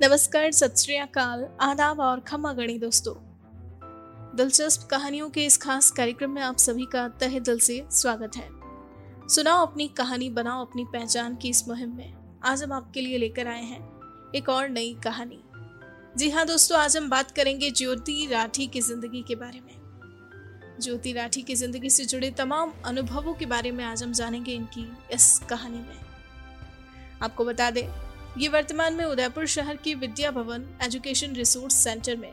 नमस्कार, सत श्रीकाल आदाब और खमा गणी दोस्तों। दिलचस्प कहानियों के इस खास कार्यक्रम में आप सभी का तहे दिल से स्वागत है। सुनाओ अपनी कहानी, बनाओ अपनी पहचान की इस मुहिम में। आज हम आपके लिए लेकर आए हैं एक और नई कहानी। जी हाँ दोस्तों, आज हम बात करेंगे ज्योति राठी की ज़िंदगी के बारे में। ज्योति राठी की ज़िंदगी से जुड़े तमाम अनुभवों के बारे में आज हम जानेंगे इनकी इस कहानी में। आपको बता दें ये वर्तमान में उदयपुर शहर की विद्या भवन एजुकेशन रिसोर्स सेंटर में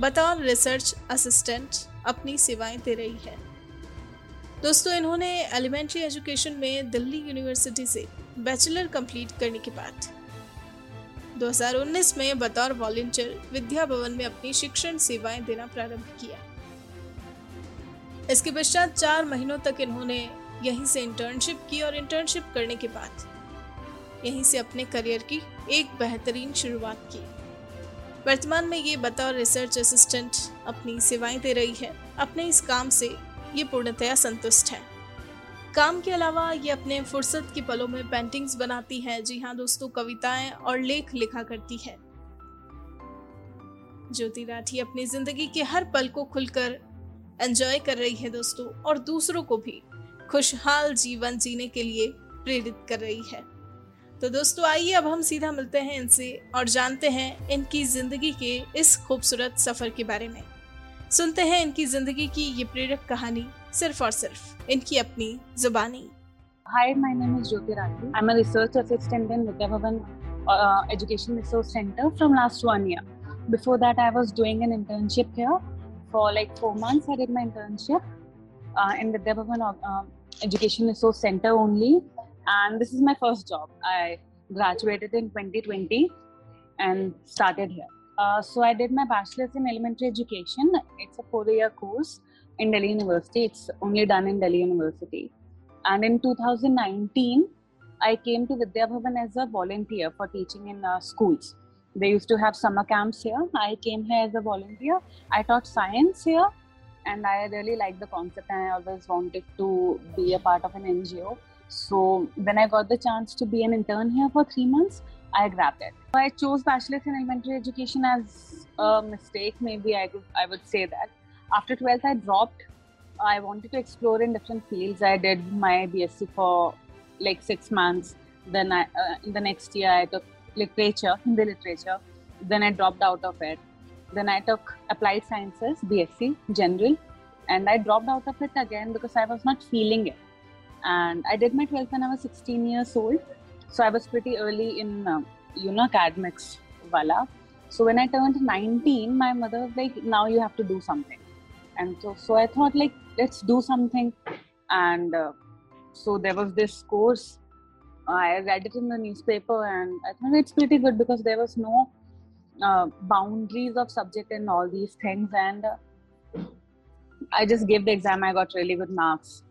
बतौर रिसर्च असिस्टेंट अपनी सेवाएँ दे रही है। दोस्तों, इन्होंने एलिमेंट्री एजुकेशन में दिल्ली यूनिवर्सिटी से बैचलर कंप्लीट करने के बाद 2019 में बतौर वॉलेंटियर विद्या भवन में अपनी शिक्षण सेवाएँ देना प्रारंभ किया। इसके पश्चात चार महीनों तक इन्होंने यहीं से इंटर्नशिप की और इंटर्नशिप करने के बाद यहीं से अपने करियर की एक बेहतरीन शुरुआत की। वर्तमान में ये बतौर रिसर्च असिस्टेंट अपनी सेवाएँ दे रही है। अपने इस काम से ये पूर्णतया संतुष्ट है। काम के अलावा ये अपने फुर्सत के पलों में पेंटिंग्स बनाती है। जी हाँ दोस्तों, कविताएँ और लेख लिखा करती है। ज्योति राठी अपनी ज़िंदगी के हर पल को खुलकर एंजॉय कर रही है दोस्तों, और दूसरों को भी खुशहाल जीवन जीने के लिए प्रेरित कर रही है। तो दोस्तों, आइए अब हम सीधा मिलते हैं इनसे और जानते हैं इनकी ज़िंदगी के इस खूबसूरत सफ़र के बारे में। सुनते हैं इनकी ज़िंदगी की ये प्रेरक कहानी, सिर्फ़ और सिर्फ़ इनकी अपनी जुबानी। Hi my name is Jyoti Rathi I am a research assistant in Vidya Bhavan education resource centre from last one year before that I was doing an internship here for like 4 months I did my internship in Vidya Bhavan education resource centre only and this is my first job. I graduated in 2020 and started here. Uh, so I did my bachelor's in elementary education. It's a four-year course in Delhi University. It's only done in Delhi University. And in 2019, I came to Vidya Bhavan as a volunteer for teaching in uh, schools. They used to have summer camps here. I came here as a volunteer. I taught science here, and I really liked the concept. And I always wanted to be a part of an NGO so when I got the chance to be an intern here for three months, I grabbed it. I chose bachelor's in elementary education as a mistake. Maybe I could I would say that. After 12th, I dropped. I wanted to explore in different fields. I did my BSc for like six months. Then I uh, in the next year I took literature, Hindi literature. Then I dropped out of it. Then I took applied sciences, BSc general, and I dropped out of it again because I was not feeling it and I did my 12th when I was 16 years old. So I was pretty early in, uh, you know, academics, wala. So when I turned 19, my mother was like, now you have to do something. And so, so I thought like, let's do something. And uh, so there was this course. I read it in the newspaper and I thought it's pretty good because there was no uh, boundaries of subject and all these things. And uh, I just gave the exam. I got really good marks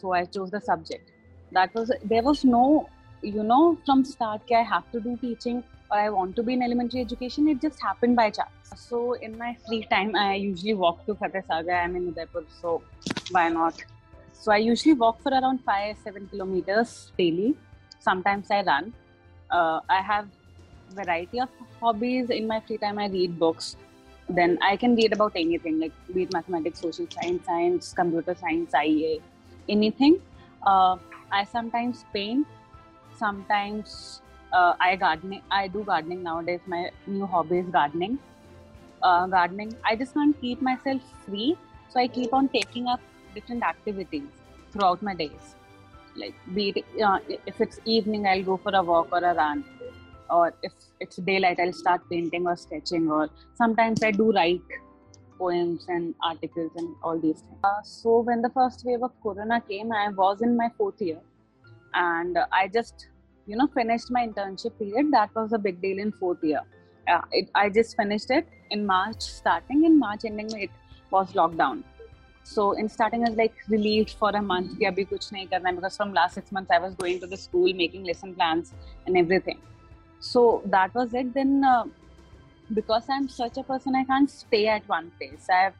so i chose the subject. That was there was no you know from start i have to do teaching or i want to be in elementary education it just happened by chance. So in my free time i usually walk to fateh sagar. I'm in udaipur so why not? So i usually walk for around 5 7 kilometers daily. Sometimes i run. Uh, i have variety of hobbies. In my free time i read books. Then i can read about anything like be it mathematics social science science computer science ia anything. Uh, I sometimes paint, sometimes uh, I gardening. I do gardening nowadays. My new hobby is gardening. Uh, gardening. I just can't keep myself free, so I keep on taking up different activities throughout my days. Like be it uh, if it's evening, I'll go for a walk or a run, or if it's daylight, I'll start painting or sketching, or sometimes I do write poems and articles and all these things. Uh, so when the first wave of Corona came, I was in my fourth year, and I just you know finished my internship period. That was a big deal in fourth year. Uh, it, I just finished it in March, starting in March ending. It was lockdown. So in starting, I was like relieved for a month. कि अभी कुछ नहीं करना because from last six months I was going to the school, making lesson plans and everything. So that was it. Then uh, because I'm such a person, I can't stay at one place. I've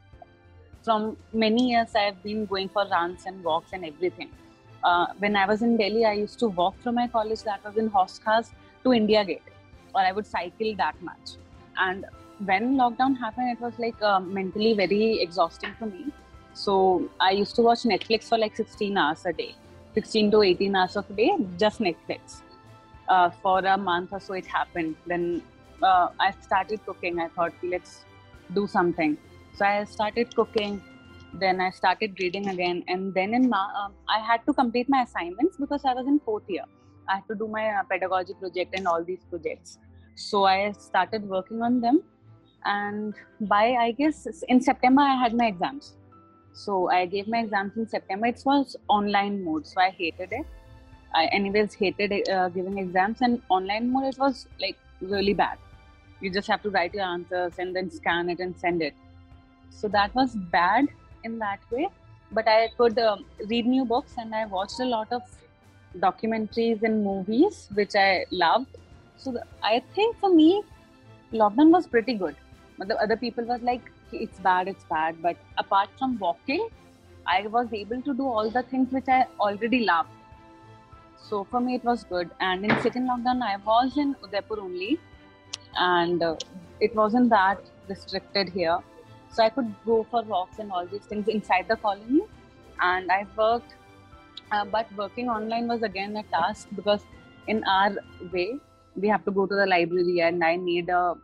from many years I've been going for runs and walks and everything. Uh, when I was in Delhi, I used to walk from my college that was in Hauz Khas to India Gate. or I would cycle that much. And when lockdown happened, it was like uh, mentally very exhausting for me. So I used to watch Netflix for like 16 hours a day, 16 to 18 hours of a day, just Netflix. Uh, for a month or so, it happened. Then uh, I started cooking. I thought, let's do something. So I started cooking. Then I started reading again. And then in Ma- um, I had to complete my assignments because I was in fourth year. I had to do my uh, pedagogy project and all these projects. So I started working on them. And by, I guess, in September, I had my exams. So I gave my exams in September. It was online mode. So I hated it. I, anyways, hated uh, giving exams. And online mode, it was like really bad. You just have to write your answers and then scan it and send it. So that was bad in that way. But I could um, read new books and I watched a lot of documentaries and movies, which I loved. So the, I think for me, lockdown was pretty good. But the other people were like, it's bad, it's bad. But apart from walking, I was able to do all the things which I already loved. So for me, it was good. And in second lockdown, I was in Udaipur only, and uh, it wasn't that restricted here. So I could go for walks and all these things inside the colony. And I worked uh, but working online was again a task because in our way we have to go to the library and i need a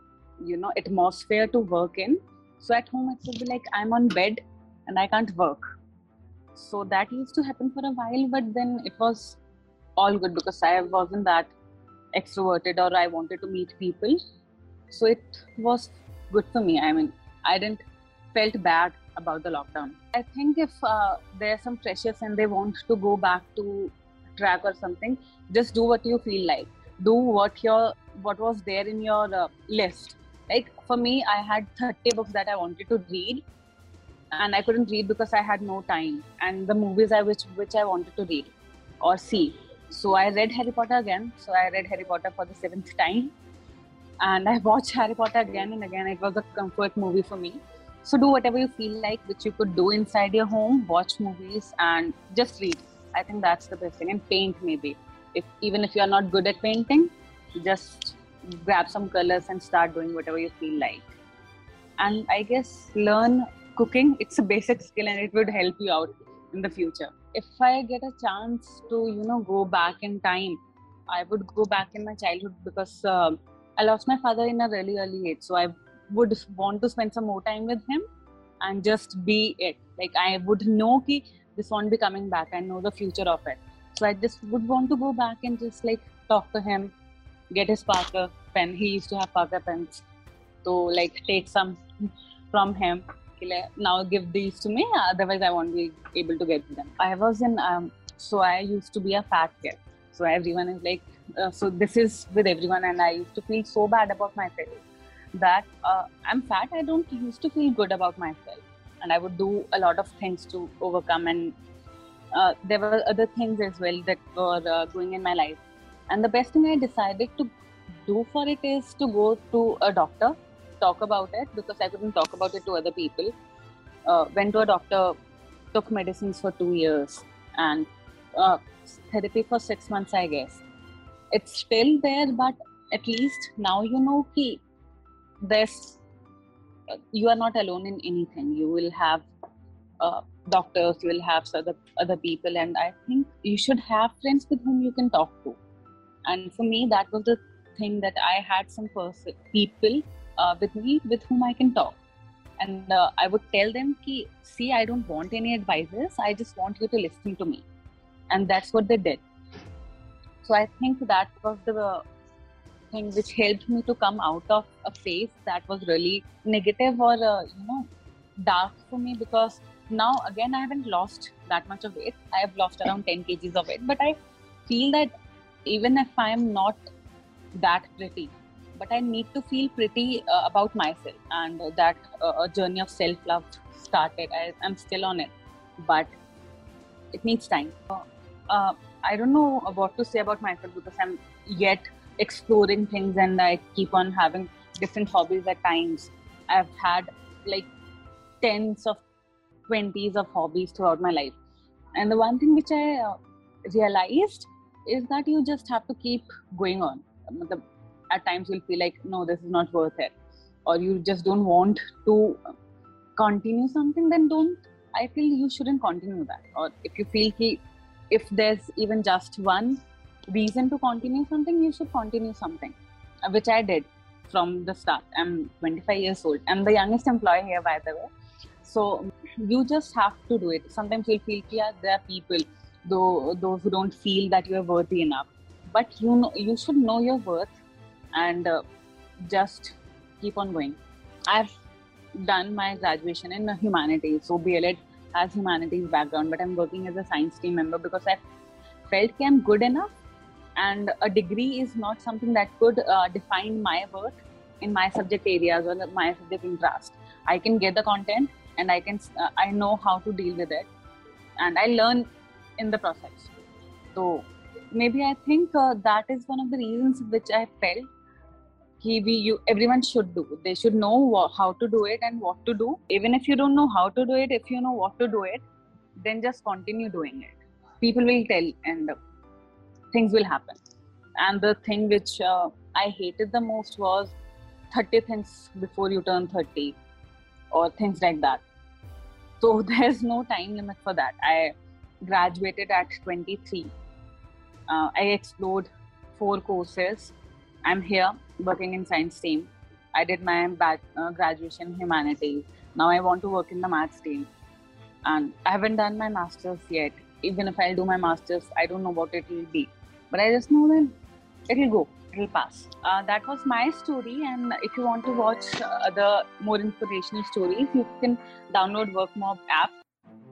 you know atmosphere to work in so at home it would be like i'm on bed and i can't work so that used to happen for a while but then it was all good because i wasn't that extroverted or i wanted to meet people so it was good for me i mean i didn't felt bad about the lockdown. I think if uh, are some pressures and they want to go back to track or something, just do what you feel like. Do what your what was there in your uh, list. Like for me, I had 30 books that I wanted to read, and I couldn't read because I had no time. And the movies I which which I wanted to read or see. So I read Harry Potter again. So I read Harry Potter for the seventh time, and I watched Harry Potter again and again. It was a comfort movie for me so do whatever you feel like, which you could do inside your home, watch movies and just read. I think that's the best thing. And paint maybe. If even if you're not good at painting, just grab some colors and start doing whatever you feel like. And I guess learn cooking. It's a basic skill and it would help you out in the future. If I get a chance to, you know, go back in time, I would go back in my childhood because uh, I lost my father in a really early age. So I would want to spend some more time with him and just be it. Like I would know ki this won't be coming back. I know the future of it. So I just would want to go back and just like talk to him, get his Parker pen. He used to have Parker pens. So like take some from him. Now give these to me. Otherwise I won't be able to get them. I was in. Um, so I used to be a fat kid. So everyone is like. Uh, so this is with everyone, and I used to feel so bad about myself that uh, I'm fat, I don't used to feel good about myself, and I would do a lot of things to overcome. And uh, there were other things as well that were uh, going in my life. And the best thing I decided to do for it is to go to a doctor, talk about it because I couldn't talk about it to other people. Uh, went to a doctor, took medicines for two years, and therapy for six months, I guess. It's still there, but at least now you know ki uh, you are not alone in anything. You will have uh, doctors you will have other other people and i think you should have friends with whom you can talk to. And for me that was the thing that i had some people uh, with me with whom i can talk. And uh, i would tell them see i don't want any advices i just want you to listen to me. And that's what they did so i think that was the thing which helped me to come out of a phase that was really negative or uh, you know dark for me because now again I haven't lost that much of weight. I have lost around 10 kgs of it, but I feel that even if I am not that pretty, but I need to feel pretty uh, about myself, and that uh, journey of self love started. I, am still on it, but it needs time. Uh, I don't know what to say about myself because I'm yet exploring things and I keep on having different hobbies at times. I've had like tens of twenties of hobbies throughout my life. And the one thing which I uh, realized is that you just have to keep going on. at times you'll feel like no this is not worth it or you just don't want to continue something then don't i feel you shouldn't continue that or if you feel if there's even just one reason to continue something you should continue something uh, which i did from the start. I'm 25 years old. I'm the youngest employee here by the way. So you just have to do it. Sometimes you'll feel yeah there are people though those who don't feel that you are worthy enough. But you know you should know your worth and uh, just keep on going. I've done my graduation in humanities so bled has humanities background but i'm working as a science team member because i felt i'm good enough and a degree is not something that could uh, define my work in my subject areas or my subject interest. I can get the content and i can uh, i know how to deal with it and i learn in the process. So maybe i think uh, that is one of the reasons which i felt we you everyone should do they should know how to do it and what to do even if you don't know how to do it if you know what to do it then just continue doing it people will tell and things will happen and the thing which uh, i hated the most was 30 things before you turn 30 or things like that. So there's no time limit for that. I graduated at 23. Uh, I explored four courses. I'm here working in science team. I did my back, uh, graduation humanities. Now I want to work in the maths team. And I haven't done my masters yet. Even if I'll do my masters, I don't know what it will be. But I just know that it'll go it'll pass. Uh, that was my story, and if you want to watch other more inspirational stories, you can download WorkMob app.